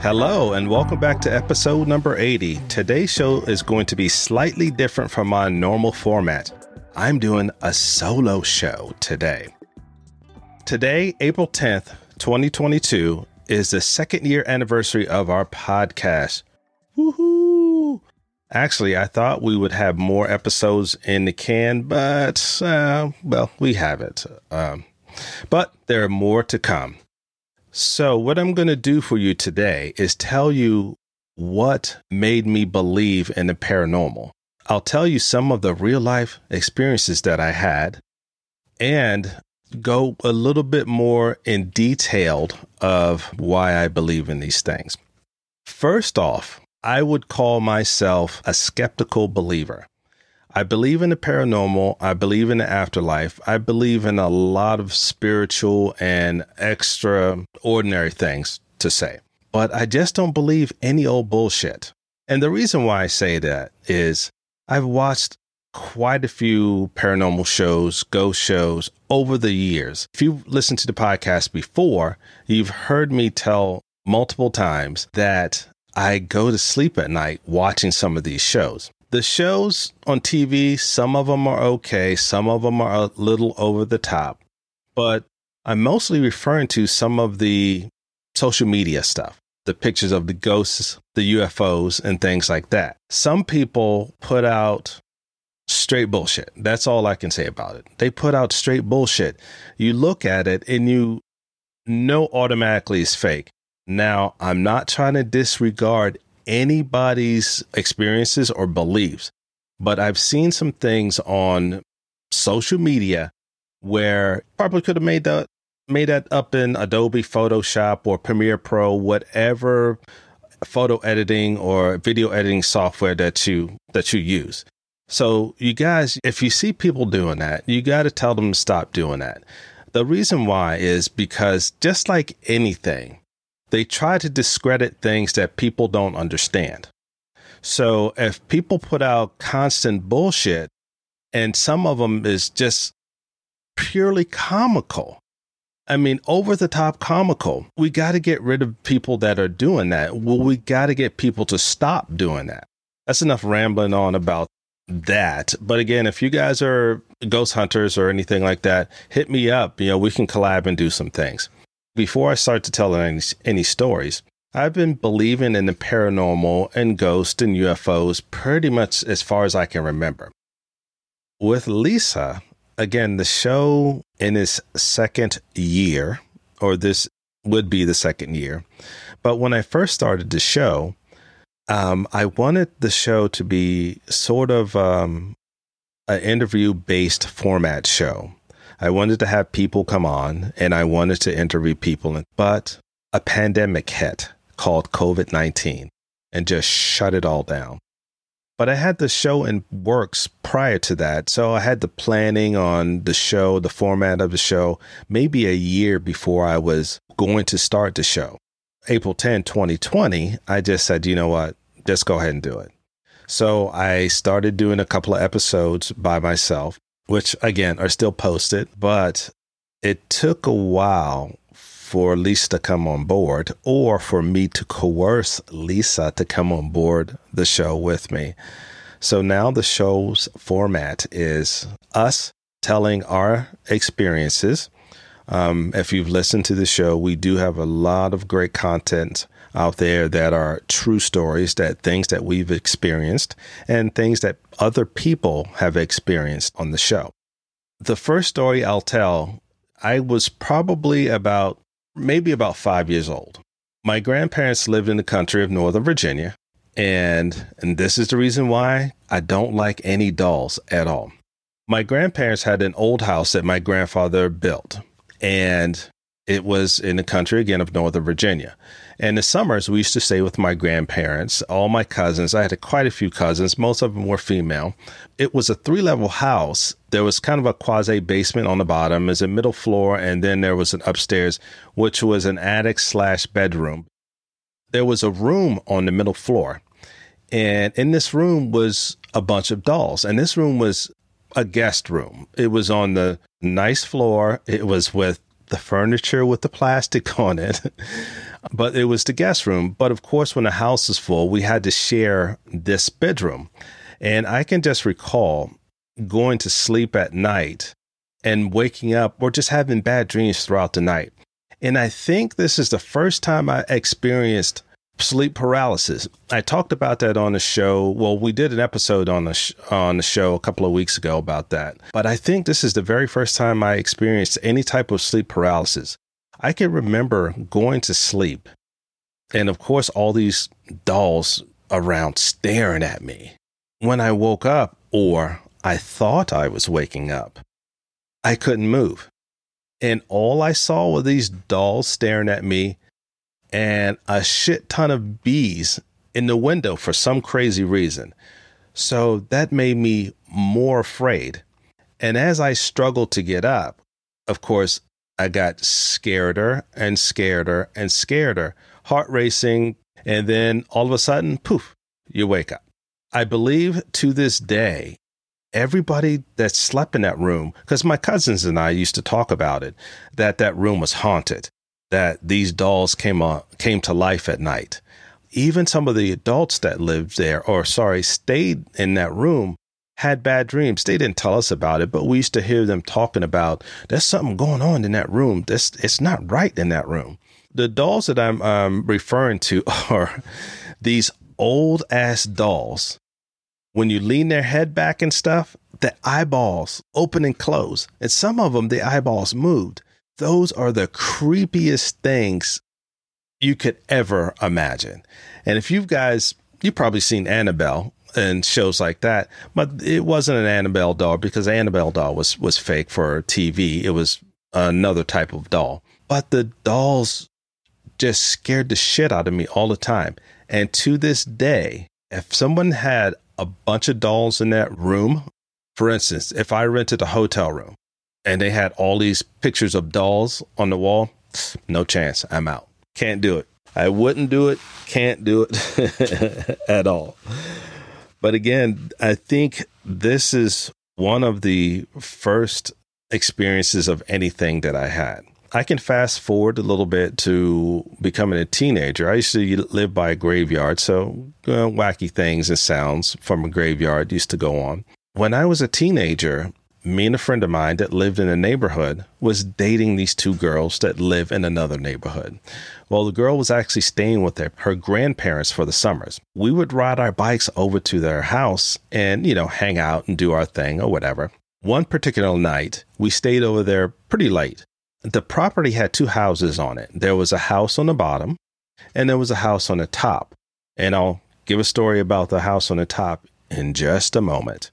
Hello, and welcome back to episode number 80. Today's show is going to be slightly different from my normal format. I'm doing a solo show today. Today, April 10th, 2022, is the second year anniversary of our podcast. Woohoo! Actually, I thought we would have more episodes in the can, but, uh, well, we haven't. Um, but there are more to come. So, what I'm going to do for you today is tell you what made me believe in the paranormal. I'll tell you some of the real life experiences that I had and go a little bit more in detail of why I believe in these things. First off, I would call myself a skeptical believer. I believe in the paranormal. I believe in the afterlife. I believe in a lot of spiritual and extraordinary things to say, but I just don't believe any old bullshit. And the reason why I say that is I've watched quite a few paranormal shows, ghost shows over the years. If you've listened to the podcast before, you've heard me tell multiple times that I go to sleep at night watching some of these shows the shows on TV, some of them are okay, some of them are a little over the top, but I'm mostly referring to some of the social media stuff, the pictures of the ghosts, the UFOs, and things like that. Some people put out straight bullshit. That's all I can say about it. They put out straight bullshit. You look at it and you know automatically it's fake. Now, I'm not trying to disregard anybody's experiences or beliefs, but I've seen some things on social media where probably could have made that made that up in Adobe Photoshop or Premiere Pro, whatever photo editing or video editing software that you that you use. So you guys, if you see people doing that, you got to tell them to stop doing that. The reason why is because just like anything, they try to discredit things that people don't understand. So if people put out constant bullshit, and some of them is just purely comical. I mean, over the top comical. We got to get rid of people that are doing that. Well, we got to get people to stop doing that. That's enough rambling on about that. But again, if you guys are ghost hunters or anything like that, hit me up. You know, we can collab and do some things before I start to tell any, any stories, I've been believing in the paranormal and ghosts and UFOs pretty much as far as I can remember. With Lisa, again, the show in its second year, or this would be the second year. But when I first started the show, um, I wanted the show to be sort of um, an interview based format show. I wanted to have people come on and I wanted to interview people, but a pandemic hit called COVID 19 and just shut it all down. But I had the show in works prior to that. So I had the planning on the show, the format of the show, maybe a year before I was going to start the show. April 10, 2020, I just said, you know what? Just go ahead and do it. So I started doing a couple of episodes by myself which again are still posted, but it took a while for Lisa to come on board or for me to coerce Lisa to come on board the show with me. So now the show's format is us telling our experiences. Um, if you've listened to the show, we do have a lot of great content out there that are true stories, that things that we've experienced and things that other people have experienced on the show. The first story I'll tell, I was probably about maybe about five years old. My grandparents lived in the country of Northern Virginia, and and this is the reason why I don't like any dolls at all. My grandparents had an old house that my grandfather built, and it was in the country again of Northern Virginia. And the summers, we used to stay with my grandparents, all my cousins. I had quite a few cousins, most of them were female. It was a three level house. There was kind of a quasi basement on the bottom, there's a middle floor, and then there was an upstairs, which was an attic slash bedroom. There was a room on the middle floor. And in this room was a bunch of dolls. And this room was a guest room. It was on the nice floor. It was with the furniture with the plastic on it. But it was the guest room. But of course, when the house is full, we had to share this bedroom. And I can just recall going to sleep at night and waking up or just having bad dreams throughout the night. And I think this is the first time I experienced sleep paralysis. I talked about that on the show. Well, we did an episode on the sh- on the show a couple of weeks ago about that. But I think this is the very first time I experienced any type of sleep paralysis. I can remember going to sleep and of course all these dolls around staring at me. When I woke up or I thought I was waking up, I couldn't move. And all I saw were these dolls staring at me and a shit ton of bees in the window for some crazy reason. So that made me more afraid. And as I struggled to get up, of course, I got scareder and scareder and scareder, heart racing. And then all of a sudden, poof, you wake up. I believe to this day, everybody that slept in that room, because my cousins and I used to talk about it, that that room was haunted that these dolls came on, came to life at night. Even some of the adults that lived there, or sorry, stayed in that room, had bad dreams. They didn't tell us about it, but we used to hear them talking about there's something going on in that room. This it's not right in that room. The dolls that I'm um, referring to are these old ass dolls. When you lean their head back and stuff, the eyeballs open and close, and some of them the eyeballs moved those are the creepiest things you could ever imagine. And if you guys, you've probably seen Annabelle and shows like that, but it wasn't an Annabelle doll because Annabelle doll was was fake for TV. It was another type of doll. But the dolls just scared the shit out of me all the time. And to this day, if someone had a bunch of dolls in that room, for instance, if I rented a hotel room and they had all these pictures of dolls on the wall, no chance. I'm out. Can't do it. I wouldn't do it. Can't do it at all. But again, I think this is one of the first experiences of anything that I had. I can fast forward a little bit to becoming a teenager. I used to live by a graveyard, so wacky things and sounds from a graveyard used to go on. When I was a teenager, me and a friend of mine that lived in a neighborhood was dating these two girls that live in another neighborhood. Well, the girl was actually staying with their, her grandparents for the summers. We would ride our bikes over to their house and, you know, hang out and do our thing or whatever. One particular night, we stayed over there pretty late. The property had two houses on it. There was a house on the bottom and there was a house on the top. And I'll give a story about the house on the top in just a moment.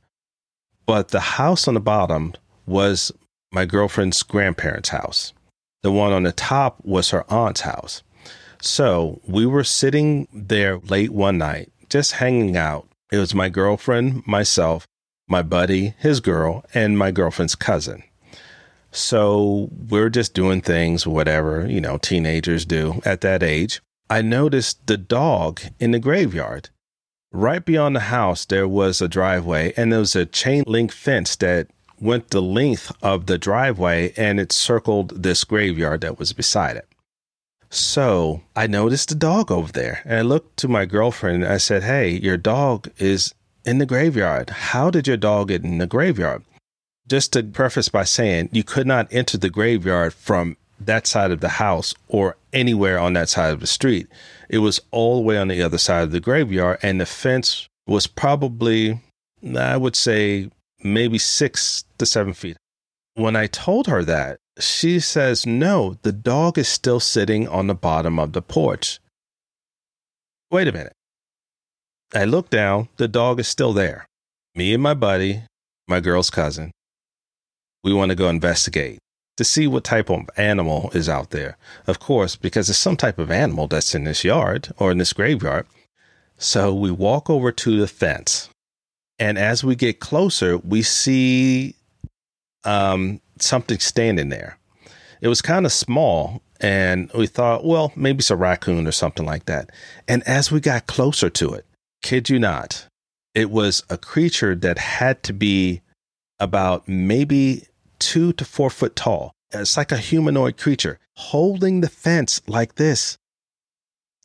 But the house on the bottom was my girlfriend's grandparents' house. The one on the top was her aunt's house. So we were sitting there late one night, just hanging out. It was my girlfriend, myself, my buddy, his girl, and my girlfriend's cousin. So we're just doing things, whatever, you know, teenagers do at that age. I noticed the dog in the graveyard. Right beyond the house, there was a driveway, and there was a chain link fence that went the length of the driveway and it circled this graveyard that was beside it. So I noticed a dog over there, and I looked to my girlfriend and I said, Hey, your dog is in the graveyard. How did your dog get in the graveyard? Just to preface by saying, you could not enter the graveyard from that side of the house or anywhere on that side of the street. It was all the way on the other side of the graveyard, and the fence was probably, I would say, maybe six to seven feet. When I told her that, she says, No, the dog is still sitting on the bottom of the porch. Wait a minute. I look down, the dog is still there. Me and my buddy, my girl's cousin, we want to go investigate to see what type of animal is out there. Of course, because there's some type of animal that's in this yard or in this graveyard. So we walk over to the fence. And as we get closer, we see um, something standing there. It was kind of small, and we thought, well, maybe it's a raccoon or something like that. And as we got closer to it, kid you not, it was a creature that had to be about maybe two to four foot tall. It's like a humanoid creature holding the fence like this.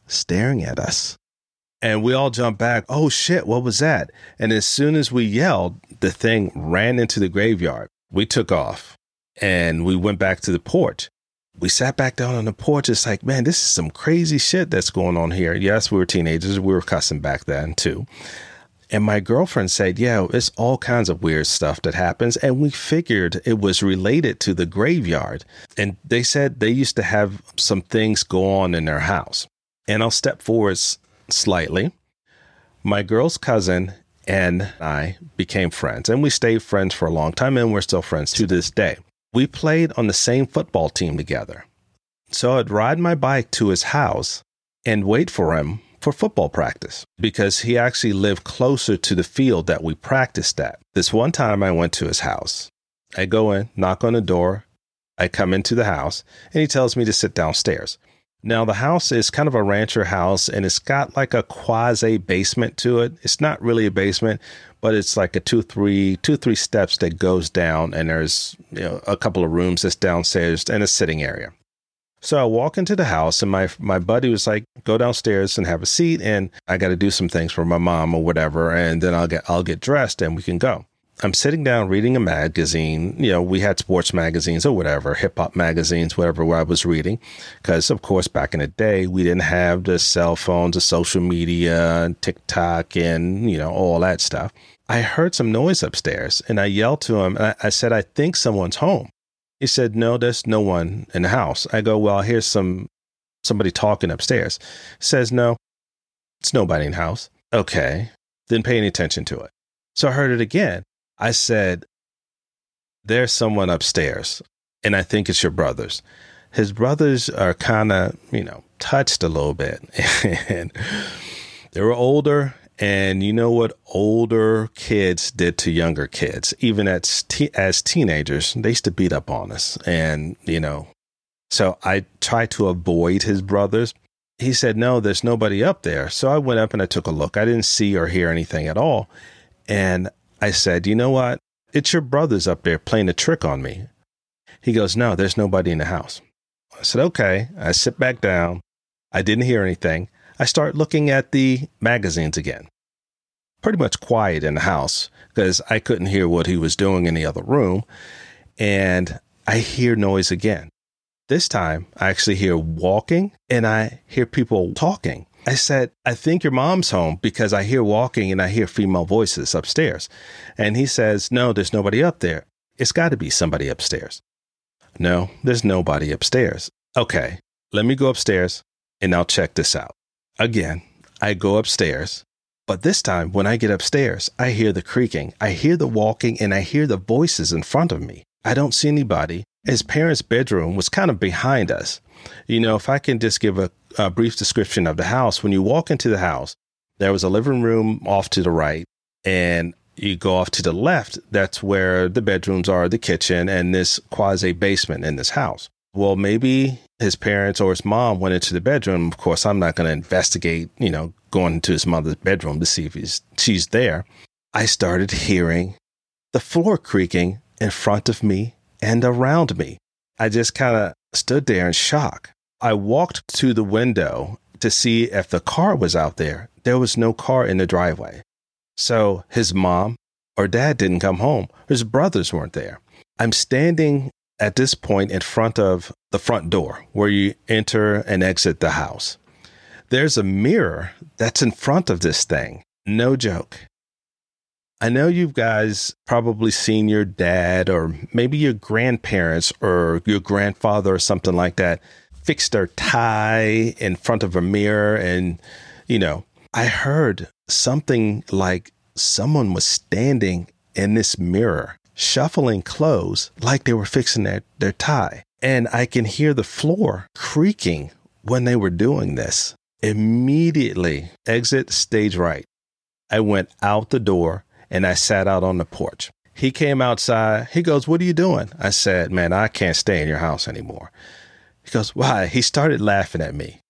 staring at us. And we all jumped back. Oh shit, what was that? And as soon as we yelled, the thing ran into the graveyard. We took off and we went back to the porch. We sat back down on the porch. It's like, man, this is some crazy shit that's going on here. Yes, we were teenagers. We were cussing back then too. And my girlfriend said, Yeah, it's all kinds of weird stuff that happens. And we figured it was related to the graveyard. And they said they used to have some things go on in their house. And I'll step forward slightly. My girl's cousin and I became friends, and we stayed friends for a long time, and we're still friends to this day. We played on the same football team together. So I'd ride my bike to his house and wait for him for football practice because he actually lived closer to the field that we practiced at. This one time I went to his house. I go in, knock on the door. I come into the house and he tells me to sit downstairs. Now, the house is kind of a rancher house and it's got like a quasi basement to it. It's not really a basement, but it's like a two, three, two, three steps that goes down and there's you know, a couple of rooms that's downstairs and a sitting area. So I walk into the house and my my buddy was like, go downstairs and have a seat and I gotta do some things for my mom or whatever, and then I'll get I'll get dressed and we can go. I'm sitting down reading a magazine. You know, we had sports magazines or whatever, hip hop magazines, whatever I was reading. Because, of course, back in the day, we didn't have the cell phones, the social media, and TikTok, and, you know, all that stuff. I heard some noise upstairs and I yelled to him. I, I said, I think someone's home. He said, No, there's no one in the house. I go, Well, here's some somebody talking upstairs. Says, No, it's nobody in the house. Okay. Didn't pay any attention to it. So I heard it again. I said, There's someone upstairs, and I think it's your brothers. His brothers are kind of, you know, touched a little bit. and they were older. And you know what older kids did to younger kids, even as, as teenagers, they used to beat up on us. And, you know, so I tried to avoid his brothers. He said, No, there's nobody up there. So I went up and I took a look. I didn't see or hear anything at all. And I said, You know what? It's your brothers up there playing a trick on me. He goes, No, there's nobody in the house. I said, Okay. I sit back down. I didn't hear anything. I start looking at the magazines again. Pretty much quiet in the house because I couldn't hear what he was doing in the other room. And I hear noise again. This time I actually hear walking and I hear people talking. I said, I think your mom's home because I hear walking and I hear female voices upstairs. And he says, No, there's nobody up there. It's got to be somebody upstairs. No, there's nobody upstairs. Okay, let me go upstairs and I'll check this out. Again, I go upstairs, but this time when I get upstairs, I hear the creaking, I hear the walking, and I hear the voices in front of me. I don't see anybody. His parents' bedroom was kind of behind us. You know, if I can just give a, a brief description of the house, when you walk into the house, there was a living room off to the right, and you go off to the left, that's where the bedrooms are, the kitchen, and this quasi basement in this house. Well, maybe his parents or his mom went into the bedroom. Of course, I'm not going to investigate, you know, going into his mother's bedroom to see if he's, she's there. I started hearing the floor creaking in front of me and around me. I just kind of stood there in shock. I walked to the window to see if the car was out there. There was no car in the driveway. So his mom or dad didn't come home. His brothers weren't there. I'm standing at this point in front of the front door where you enter and exit the house. There's a mirror that's in front of this thing. No joke. I know you guys probably seen your dad or maybe your grandparents or your grandfather or something like that fix their tie in front of a mirror. And, you know, I heard something like someone was standing in this mirror, shuffling clothes like they were fixing their, their tie. And I can hear the floor creaking when they were doing this. Immediately exit stage right. I went out the door and I sat out on the porch. He came outside. He goes, What are you doing? I said, Man, I can't stay in your house anymore. He goes, Why? He started laughing at me.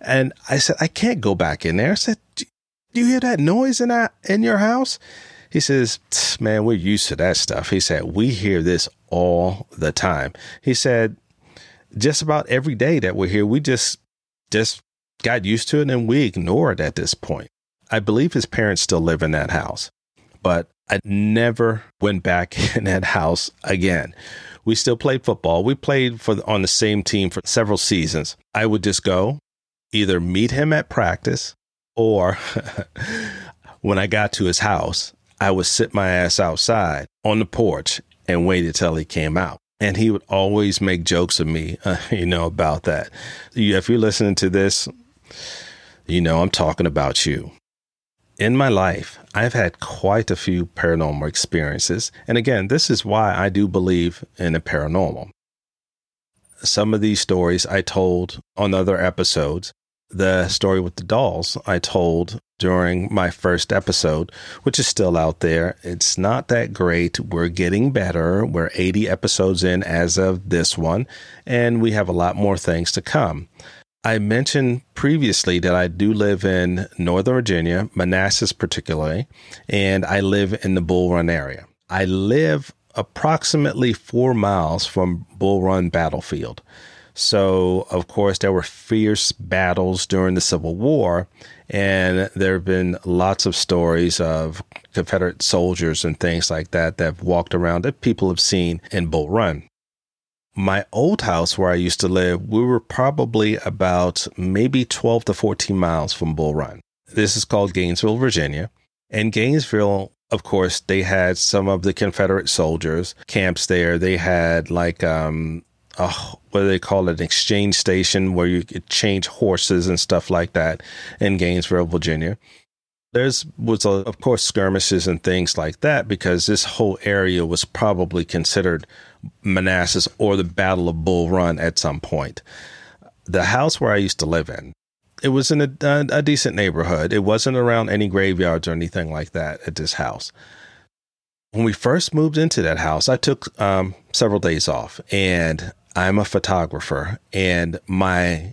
And I said, I can't go back in there. I said, Do you hear that noise in that in your house? He says, Man, we're used to that stuff. He said, We hear this all the time. He said, just about every day that we're here, we just just got used to it and we ignore it at this point. I believe his parents still live in that house, but I never went back in that house again. We still played football. We played for on the same team for several seasons. I would just go either meet him at practice or when I got to his house, I would sit my ass outside on the porch and wait until he came out. And he would always make jokes of me, uh, you know, about that. If you're listening to this, you know, I'm talking about you. In my life, I've had quite a few paranormal experiences. And again, this is why I do believe in the paranormal. Some of these stories I told on other episodes. The story with the dolls I told during my first episode, which is still out there. It's not that great. We're getting better. We're 80 episodes in as of this one, and we have a lot more things to come. I mentioned previously that I do live in Northern Virginia, Manassas particularly, and I live in the Bull Run area. I live approximately four miles from Bull Run Battlefield. So, of course, there were fierce battles during the Civil War, and there have been lots of stories of Confederate soldiers and things like that that have walked around that people have seen in Bull Run. My old house where I used to live, we were probably about maybe 12 to 14 miles from Bull Run. This is called Gainesville, Virginia. And Gainesville, of course, they had some of the Confederate soldiers camps there. They had like um, what do they call it, an exchange station where you could change horses and stuff like that in Gainesville, Virginia. There's was a, of course skirmishes and things like that because this whole area was probably considered Manassas or the Battle of Bull Run at some point. The house where I used to live in, it was in a, a, a decent neighborhood. It wasn't around any graveyards or anything like that at this house when we first moved into that house, I took um, several days off and I'm a photographer and my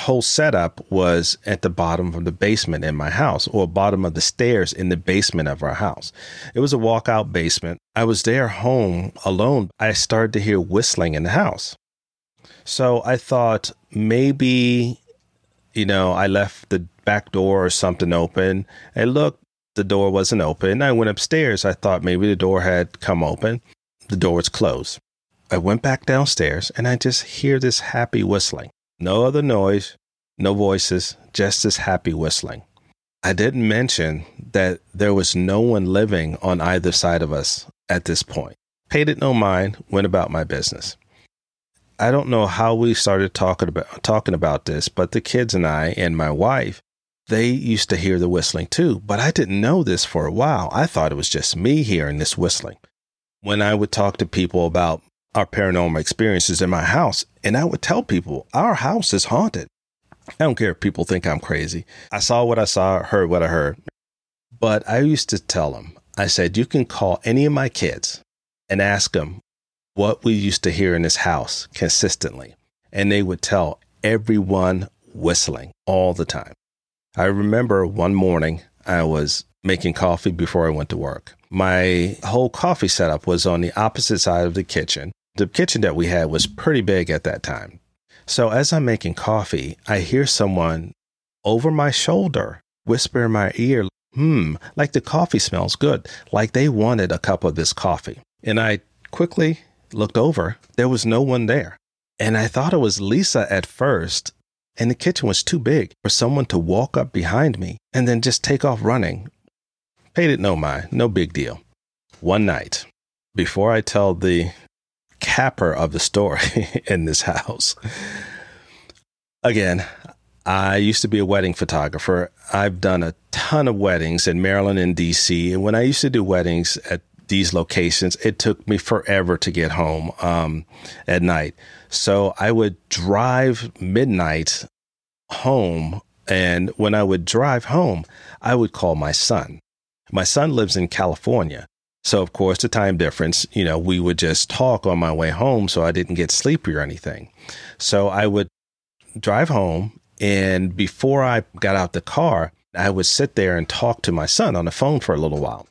whole setup was at the bottom of the basement in my house or bottom of the stairs in the basement of our house. It was a walkout basement. I was there home alone. I started to hear whistling in the house. So I thought maybe, you know, I left the back door or something open. I looked, the door wasn't open. I went upstairs. I thought maybe the door had come open. The door was closed. I went back downstairs and I just hear this happy whistling. No other noise, no voices, just this happy whistling. I didn't mention that there was no one living on either side of us at this point. Paid it no mind, went about my business. I don't know how we started talking about talking about this, but the kids and I and my wife, they used to hear the whistling too, but I didn't know this for a while. I thought it was just me hearing this whistling. When I would talk to people about our paranormal experiences in my house. And I would tell people, our house is haunted. I don't care if people think I'm crazy. I saw what I saw, heard what I heard. But I used to tell them, I said, you can call any of my kids and ask them what we used to hear in this house consistently. And they would tell everyone whistling all the time. I remember one morning I was making coffee before I went to work. My whole coffee setup was on the opposite side of the kitchen the kitchen that we had was pretty big at that time. So as I'm making coffee, I hear someone over my shoulder whisper in my ear, hmm, like the coffee smells good, like they wanted a cup of this coffee. And I quickly looked over. There was no one there. And I thought it was Lisa at first. And the kitchen was too big for someone to walk up behind me and then just take off running. Paid it no mind, no big deal. One night, before I tell the capper of the story in this house. Again, I used to be a wedding photographer. I've done a ton of weddings in Maryland and DC. And when I used to do weddings at these locations, it took me forever to get home um, at night. So I would drive midnight home. And when I would drive home, I would call my son. My son lives in California. So, of course, the time difference, you know, we would just talk on my way home so I didn't get sleepy or anything. So I would drive home. And before I got out the car, I would sit there and talk to my son on the phone for a little while.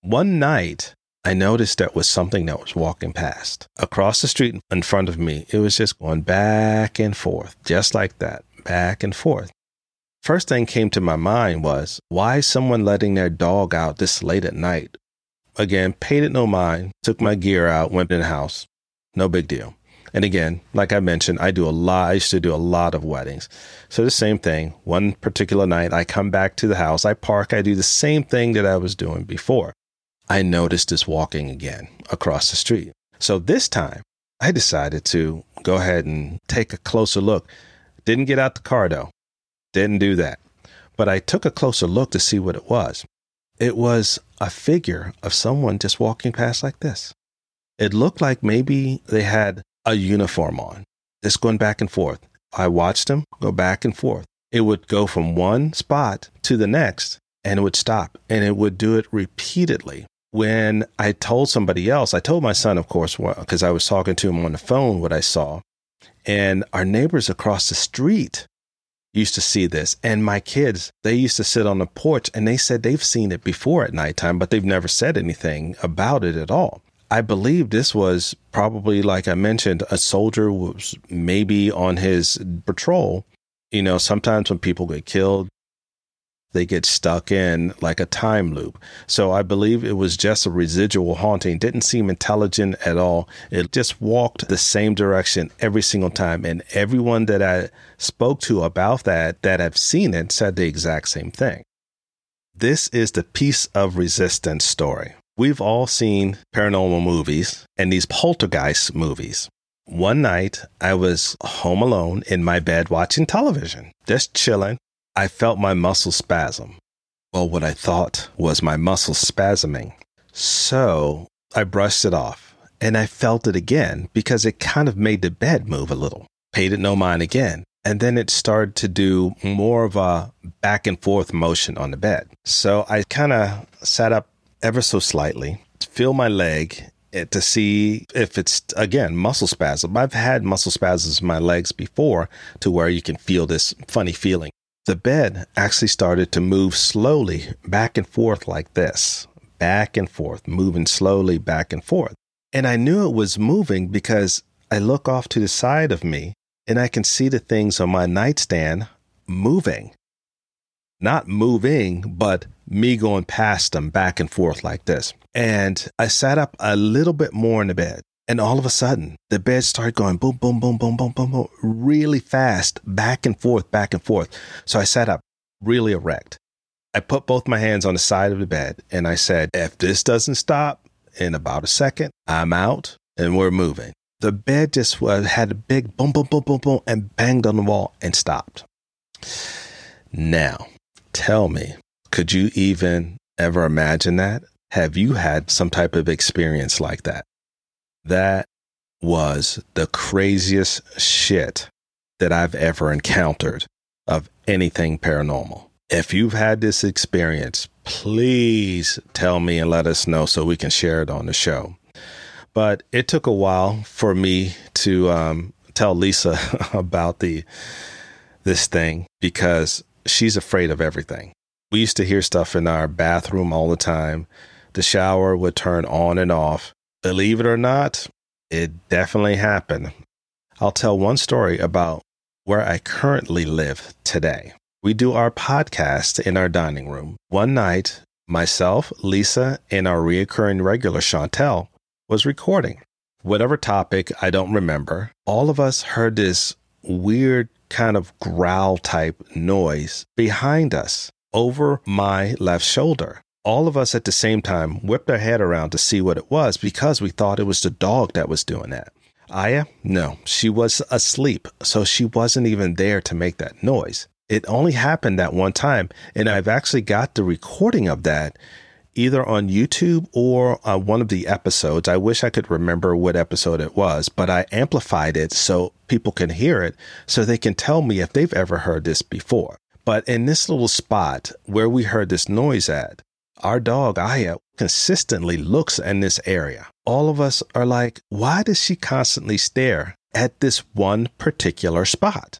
One night, I noticed there was something that was walking past across the street in front of me. It was just going back and forth, just like that, back and forth. First thing came to my mind was why is someone letting their dog out this late at night? Again, paid it no mind, took my gear out, went in the house. No big deal. And again, like I mentioned, I do a lot, I used to do a lot of weddings. So the same thing. One particular night, I come back to the house, I park, I do the same thing that I was doing before. I noticed this walking again across the street. So this time, I decided to go ahead and take a closer look. Didn't get out the car though. Didn't do that. But I took a closer look to see what it was. It was a figure of someone just walking past like this. It looked like maybe they had a uniform on, just going back and forth. I watched them go back and forth. It would go from one spot to the next and it would stop and it would do it repeatedly. When I told somebody else, I told my son, of course, because I was talking to him on the phone, what I saw. And our neighbors across the street used to see this. And my kids, they used to sit on the porch and they said they've seen it before at nighttime, but they've never said anything about it at all. I believe this was probably, like I mentioned, a soldier was maybe on his patrol. You know, sometimes when people get killed, they get stuck in like a time loop. So I believe it was just a residual haunting. Didn't seem intelligent at all. It just walked the same direction every single time. And everyone that I spoke to about that, that have seen it, said the exact same thing. This is the piece of resistance story. We've all seen paranormal movies and these poltergeist movies. One night, I was home alone in my bed watching television, just chilling. I felt my muscle spasm. Well, what I thought was my muscle spasming. So I brushed it off and I felt it again because it kind of made the bed move a little. Paid it no mind again. And then it started to do more of a back and forth motion on the bed. So I kind of sat up ever so slightly, feel my leg eh, to see if it's again muscle spasm. I've had muscle spasms in my legs before to where you can feel this funny feeling. The bed actually started to move slowly back and forth like this, back and forth, moving slowly back and forth. And I knew it was moving because I look off to the side of me and I can see the things on my nightstand moving. Not moving, but me going past them back and forth like this. And I sat up a little bit more in the bed. And all of a sudden, the bed started going boom, boom, boom, boom, boom, boom, boom, really fast, back and forth, back and forth. So I sat up really erect. I put both my hands on the side of the bed and I said, if this doesn't stop in about a second, I'm out and we're moving. The bed just uh, had a big boom, boom, boom, boom, boom, and banged on the wall and stopped. Now, tell me, could you even ever imagine that? Have you had some type of experience like that? That was the craziest shit that I've ever encountered of anything paranormal. If you've had this experience, please tell me and let us know so we can share it on the show. But it took a while for me to um, tell Lisa about the this thing because she's afraid of everything. We used to hear stuff in our bathroom all the time. The shower would turn on and off. Believe it or not, it definitely happened. I'll tell one story about where I currently live today. We do our podcast in our dining room. One night, myself, Lisa, and our reoccurring regular Chantel was recording. Whatever topic, I don't remember. All of us heard this weird kind of growl type noise behind us over my left shoulder. All of us at the same time whipped our head around to see what it was because we thought it was the dog that was doing that. Aya, no, she was asleep, so she wasn't even there to make that noise. It only happened that one time, and I've actually got the recording of that either on YouTube or on one of the episodes. I wish I could remember what episode it was, but I amplified it so people can hear it so they can tell me if they've ever heard this before. But in this little spot where we heard this noise at, our dog Aya consistently looks in this area. All of us are like, why does she constantly stare at this one particular spot?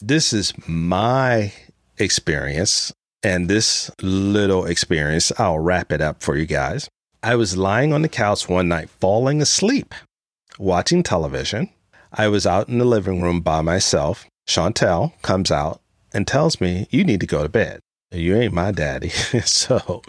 This is my experience. And this little experience, I'll wrap it up for you guys. I was lying on the couch one night, falling asleep, watching television. I was out in the living room by myself. Chantel comes out and tells me, You need to go to bed. You ain't my daddy. so,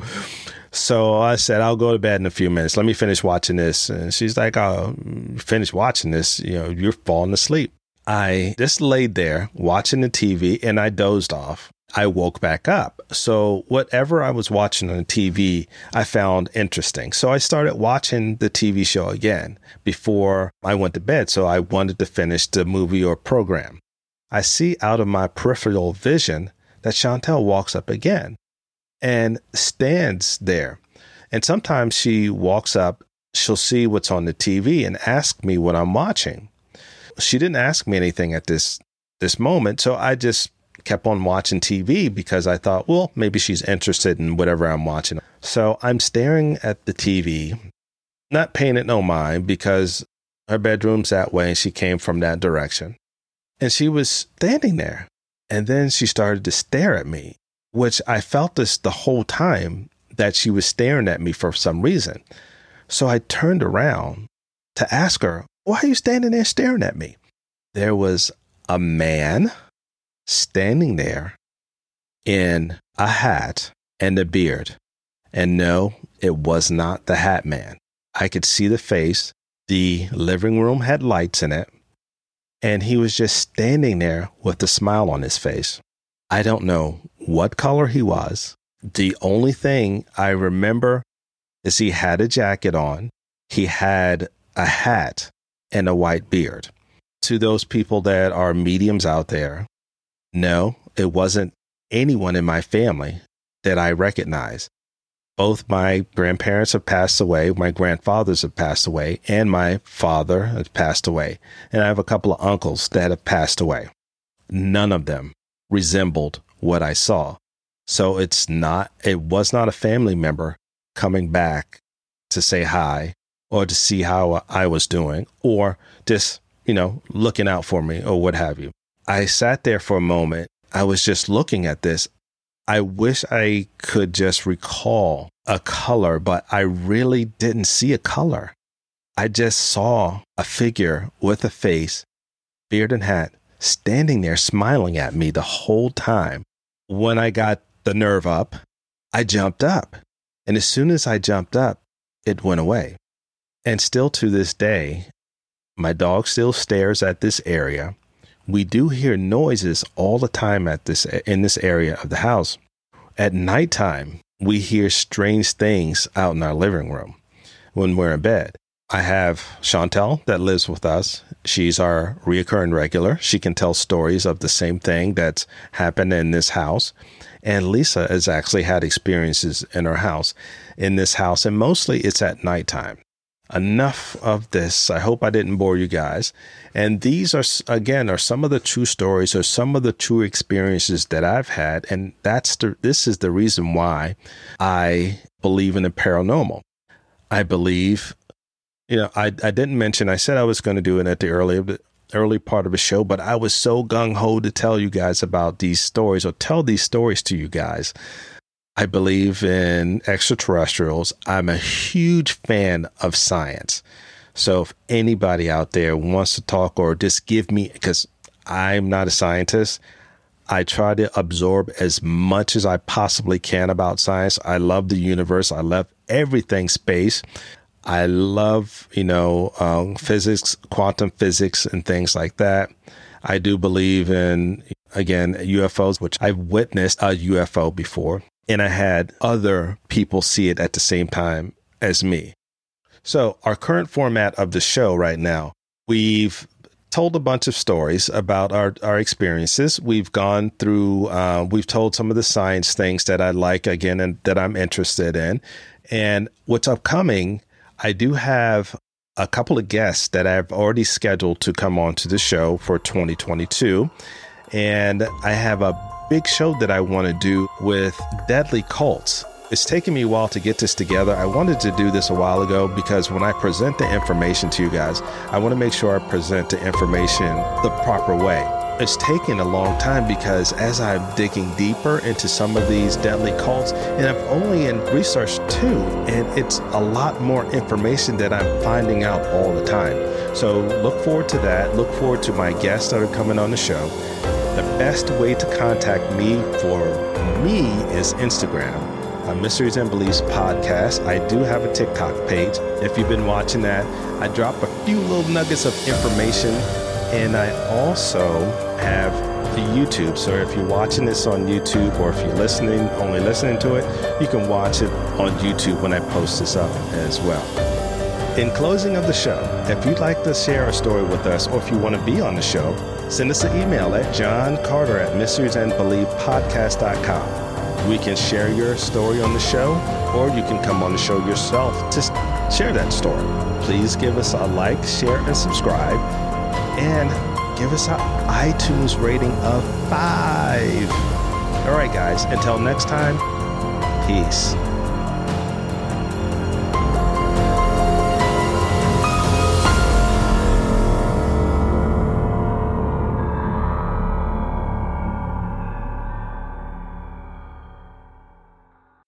so I said, I'll go to bed in a few minutes. Let me finish watching this. And she's like, Oh, finish watching this. You know, you're falling asleep. I just laid there watching the TV and I dozed off. I woke back up. So, whatever I was watching on the TV, I found interesting. So, I started watching the TV show again before I went to bed. So, I wanted to finish the movie or program. I see out of my peripheral vision that Chantel walks up again and stands there. And sometimes she walks up, she'll see what's on the TV and ask me what I'm watching. She didn't ask me anything at this this moment, so I just kept on watching TV because I thought, well, maybe she's interested in whatever I'm watching. So I'm staring at the TV, not paying it no mind because her bedroom's that way and she came from that direction. And she was standing there. And then she started to stare at me, which I felt this the whole time that she was staring at me for some reason. So I turned around to ask her, Why are you standing there staring at me? There was a man standing there in a hat and a beard. And no, it was not the hat man. I could see the face. The living room had lights in it and he was just standing there with a smile on his face. I don't know what color he was. The only thing I remember is he had a jacket on, he had a hat, and a white beard. To those people that are mediums out there, no, it wasn't anyone in my family that I recognize both my grandparents have passed away, my grandfathers have passed away, and my father has passed away. And I have a couple of uncles that have passed away. None of them resembled what I saw. So it's not, it was not a family member coming back to say hi or to see how I was doing or just, you know, looking out for me or what have you. I sat there for a moment. I was just looking at this. I wish I could just recall a color, but I really didn't see a color. I just saw a figure with a face, beard and hat, standing there smiling at me the whole time. When I got the nerve up, I jumped up. And as soon as I jumped up, it went away. And still to this day, my dog still stares at this area we do hear noises all the time at this in this area of the house. At nighttime, we hear strange things out in our living room when we're in bed. I have Chantel that lives with us. She's our reoccurring regular. She can tell stories of the same thing that's happened in this house. And Lisa has actually had experiences in her house, in this house, and mostly it's at nighttime enough of this. I hope I didn't bore you guys. And these are, again, are some of the true stories or some of the true experiences that I've had. And that's the, this is the reason why I believe in the paranormal. I believe, you know, I, I didn't mention, I said I was going to do it at the early, early part of the show, but I was so gung ho to tell you guys about these stories or tell these stories to you guys I believe in extraterrestrials. I'm a huge fan of science. So if anybody out there wants to talk or just give me, because I'm not a scientist, I try to absorb as much as I possibly can about science. I love the universe. I love everything space. I love, you know, um, physics, quantum physics, and things like that. I do believe in, again, UFOs, which I've witnessed a UFO before and I had other people see it at the same time as me. So, our current format of the show right now, we've told a bunch of stories about our, our experiences. We've gone through, uh, we've told some of the science things that I like again and that I'm interested in. And what's upcoming, I do have a couple of guests that I've already scheduled to come on to the show for 2022. And I have a big show that I want to do with Deadly Cults. It's taken me a while to get this together. I wanted to do this a while ago because when I present the information to you guys, I want to make sure I present the information the proper way. It's taken a long time because as I'm digging deeper into some of these deadly cults, and I'm only in research two, and it's a lot more information that I'm finding out all the time. So look forward to that. Look forward to my guests that are coming on the show. The best way to contact me for me is Instagram. A Mysteries and Beliefs podcast. I do have a TikTok page. If you've been watching that, I drop a few little nuggets of information. And I also have the YouTube. So if you're watching this on YouTube or if you're listening, only listening to it, you can watch it on YouTube when I post this up as well. In closing of the show, if you'd like to share a story with us or if you want to be on the show, send us an email at johncarter at mysteriesandbeliefpodcast.com. We can share your story on the show, or you can come on the show yourself to share that story. Please give us a like, share, and subscribe, and give us an iTunes rating of five. All right, guys, until next time, peace.